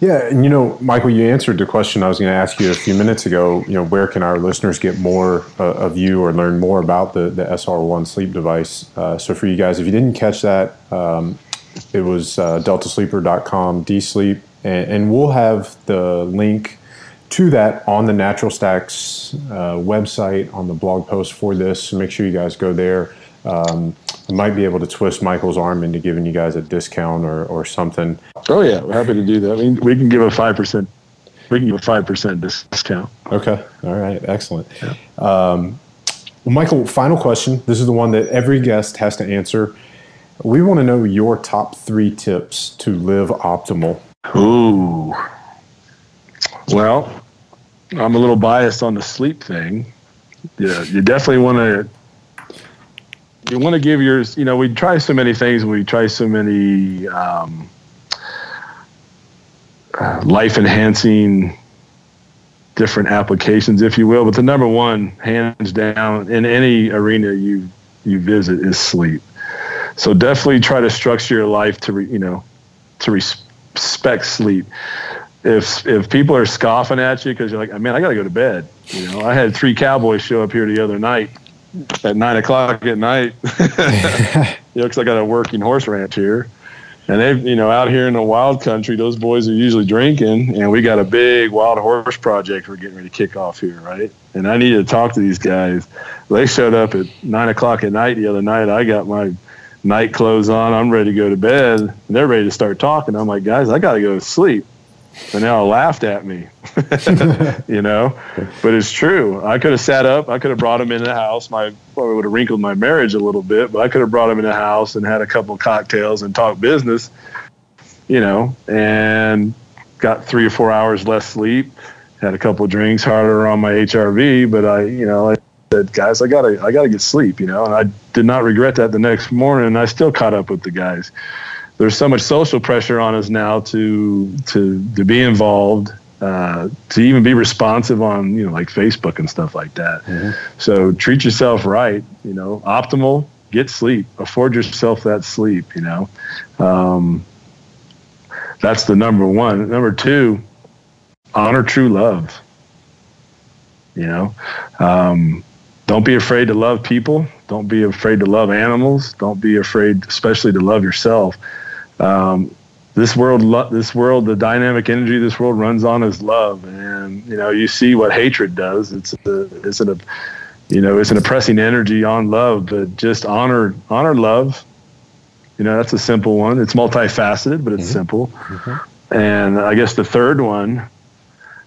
Yeah, and you know, Michael, you answered the question I was going to ask you a few minutes ago. You know, where can our listeners get more uh, of you or learn more about the, the SR1 sleep device? Uh, so, for you guys, if you didn't catch that, um, it was uh, deltasleeper.com, dsleep, and, and we'll have the link to that on the Natural Stacks uh, website on the blog post for this. So make sure you guys go there. Um, I might be able to twist Michael's arm into giving you guys a discount or, or something. Oh yeah, we're happy to do that. I mean, we can give a five percent. We can give a five percent discount. Okay. All right. Excellent. Yeah. Um, well, Michael, final question. This is the one that every guest has to answer. We want to know your top three tips to live optimal. Ooh. Well, I'm a little biased on the sleep thing. Yeah, you definitely want to you want to give yours. You know, we try so many things. We try so many um, uh, life enhancing different applications, if you will. But the number one, hands down, in any arena you you visit, is sleep. So definitely try to structure your life to re, you know to respect sleep. If if people are scoffing at you because you're like, man, I got to go to bed. You know, I had three cowboys show up here the other night at nine o'clock at night. you know, because I got a working horse ranch here, and they, you know, out here in the wild country, those boys are usually drinking, and we got a big wild horse project we're getting ready to kick off here, right? And I needed to talk to these guys. They showed up at nine o'clock at night the other night. I got my night clothes on. I'm ready to go to bed. And they're ready to start talking. I'm like, guys, I got to go to sleep. And they all laughed at me, you know, but it's true. I could have sat up. I could have brought them in the house. My probably would have wrinkled my marriage a little bit, but I could have brought them in the house and had a couple cocktails and talked business, you know, and got three or four hours less sleep. Had a couple drinks, harder on my HRV, but I, you know, I said, guys, I gotta, I gotta get sleep, you know, and I did not regret that the next morning. And I still caught up with the guys there's so much social pressure on us now to to to be involved, uh, to even be responsive on you know like Facebook and stuff like that. Mm-hmm. So treat yourself right. You know, optimal. Get sleep. Afford yourself that sleep. You know, um, that's the number one. Number two, honor true love. You know, um, don't be afraid to love people. Don't be afraid to love animals. Don't be afraid, especially to love yourself um, this world, this world, the dynamic energy this world runs on is love, and you know you see what hatred does. It's a, it's an, you know, it's an oppressing energy on love, but just honor honor love. You know, that's a simple one. It's multifaceted, but it's mm-hmm. simple. Mm-hmm. And I guess the third one,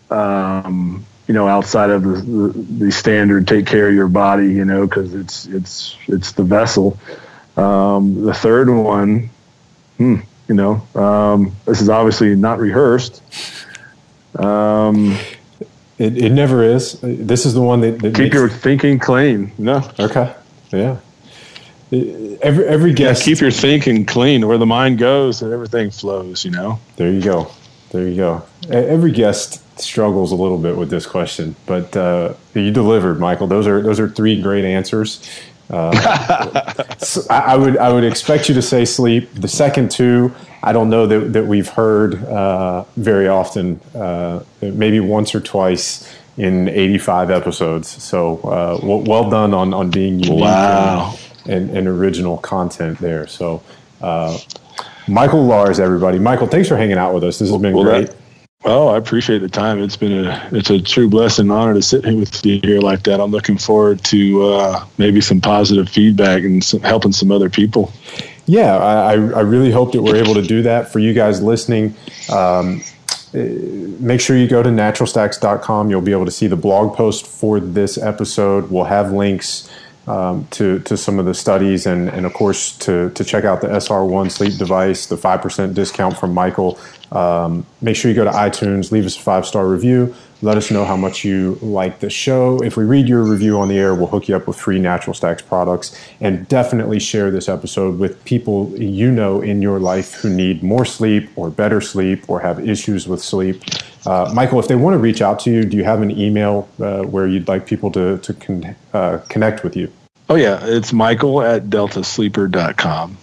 um, you know, outside of the, the, the, standard, take care of your body, you know, because it's it's it's the vessel. Um, the third one hmm, you know, um, this is obviously not rehearsed. Um, it, it never is. This is the one that, that keep makes... your thinking clean. No. Okay. Yeah. Every every guest yeah, keep your thinking clean. Where the mind goes, and everything flows. You know. There you go. There you go. Every guest struggles a little bit with this question, but uh, you delivered, Michael. Those are those are three great answers. Uh, so I, I, would I would expect you to say sleep. The second two, I don't know that, that we've heard uh, very often, uh, maybe once or twice in 85 episodes. So uh, well, well, done on, on being unique wow. and, and, and, original content there. So uh, Michael Lars, everybody. Michael, thanks for hanging out with us. This has been well, great. That, Oh, I appreciate the time. It's been a it's a true blessing and honor to sit here with you here like that. I'm looking forward to uh, maybe some positive feedback and some, helping some other people. Yeah, I, I really hope that we're able to do that for you guys listening. Um, make sure you go to naturalstacks.com. You'll be able to see the blog post for this episode. We'll have links um, to, to some of the studies and, and of course to, to check out the SR1 sleep device, the 5% discount from Michael. Um, make sure you go to iTunes, leave us a five star review. Let us know how much you like the show. If we read your review on the air, we'll hook you up with free Natural Stacks products. And definitely share this episode with people you know in your life who need more sleep or better sleep or have issues with sleep. Uh, Michael, if they want to reach out to you, do you have an email uh, where you'd like people to, to con- uh, connect with you? Oh, yeah. It's michael at deltasleeper.com.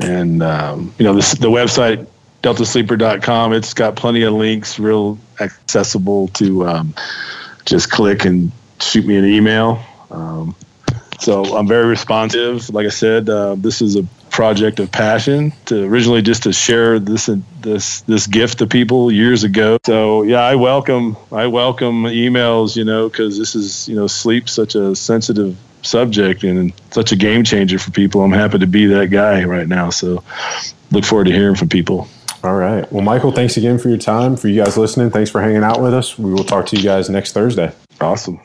And, um, you know, this, the website deltasleeper.com. It's got plenty of links, real accessible to um, just click and shoot me an email. Um, so I'm very responsive. Like I said, uh, this is a project of passion to originally just to share this this this gift to people years ago. So yeah, I welcome I welcome emails. You know, because this is you know sleep such a sensitive subject and such a game changer for people. I'm happy to be that guy right now. So look forward to hearing from people. All right. Well, Michael, thanks again for your time. For you guys listening, thanks for hanging out with us. We will talk to you guys next Thursday. Awesome.